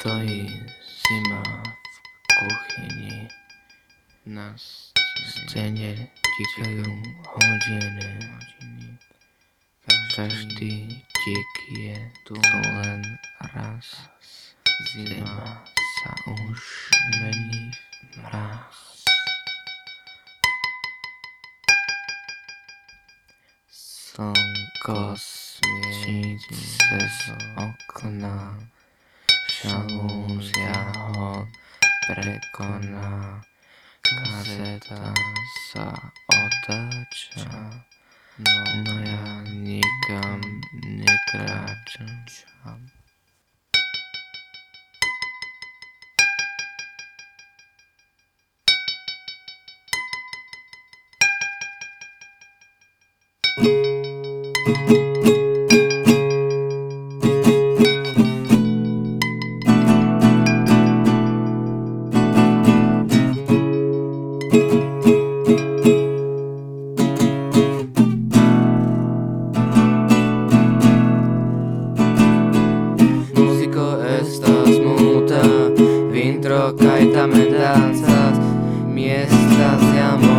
Stojí zima v kuchyni, na stene tikajú hodiny. Každý tik je tu len raz, zima sa už mení v mráz. Slnko svieti cez okna, žalúzia ho prekoná. Kazeta sa otáča, no ja nikam nekráčam. Músico Pero cae también danzas, de amor.